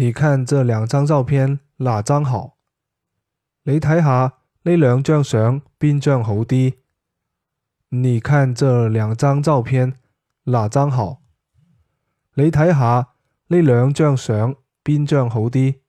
你看这两张照片哪张好？你睇下呢两张相边张好啲。你看这两张照片哪张好？你睇下呢两张相边张好啲。